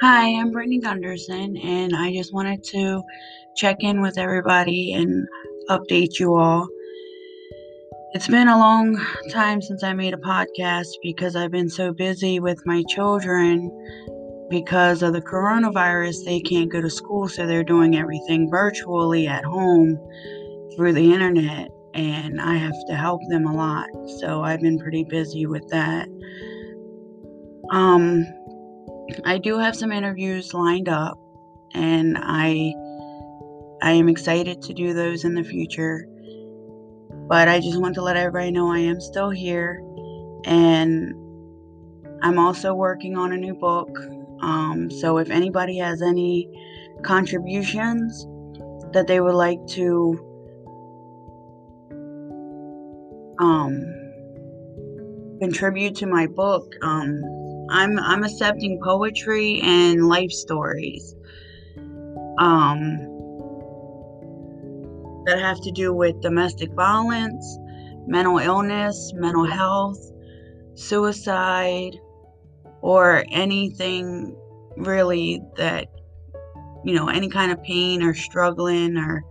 Hi, I'm Brittany Gunderson, and I just wanted to check in with everybody and update you all. It's been a long time since I made a podcast because I've been so busy with my children because of the coronavirus. They can't go to school, so they're doing everything virtually at home through the internet, and I have to help them a lot. So I've been pretty busy with that. Um, I do have some interviews lined up, and I I am excited to do those in the future. But I just want to let everybody know I am still here, and I'm also working on a new book. Um, so if anybody has any contributions that they would like to um, contribute to my book, um, I'm I'm accepting poetry and life stories. Um, that have to do with domestic violence, mental illness, mental health, suicide, or anything really that you know, any kind of pain or struggling or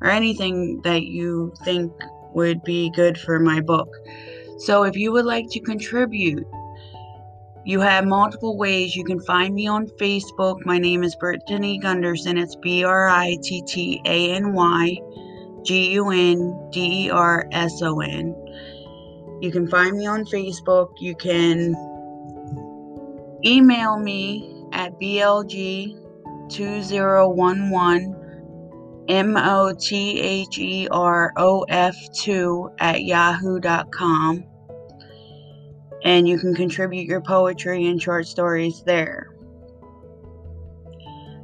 or anything that you think would be good for my book. So if you would like to contribute you have multiple ways. You can find me on Facebook. My name is Brittany Gunderson. It's B R I T T A N Y G U N D E R S O N. You can find me on Facebook. You can email me at blg2011 M O T H E R O F 2 at yahoo.com and you can contribute your poetry and short stories there.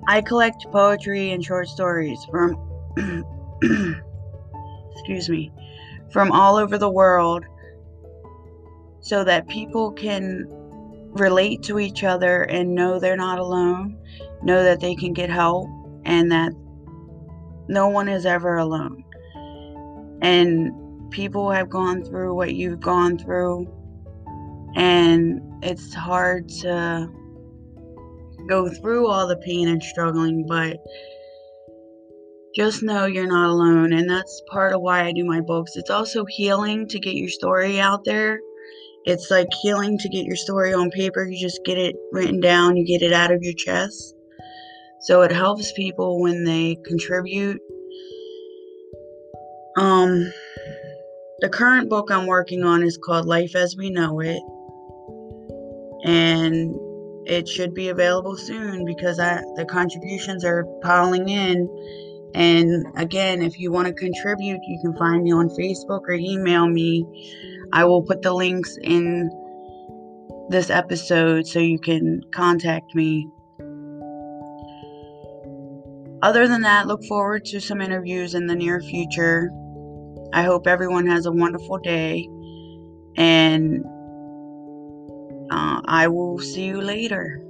I collect poetry and short stories from excuse me, from all over the world so that people can relate to each other and know they're not alone, know that they can get help and that no one is ever alone. And people have gone through what you've gone through and it's hard to go through all the pain and struggling, but just know you're not alone. And that's part of why I do my books. It's also healing to get your story out there. It's like healing to get your story on paper. You just get it written down, you get it out of your chest. So it helps people when they contribute. Um, the current book I'm working on is called Life as We Know It and it should be available soon because I, the contributions are piling in. And again, if you want to contribute, you can find me on Facebook or email me. I will put the links in this episode so you can contact me. Other than that, look forward to some interviews in the near future. I hope everyone has a wonderful day and uh, I will see you later.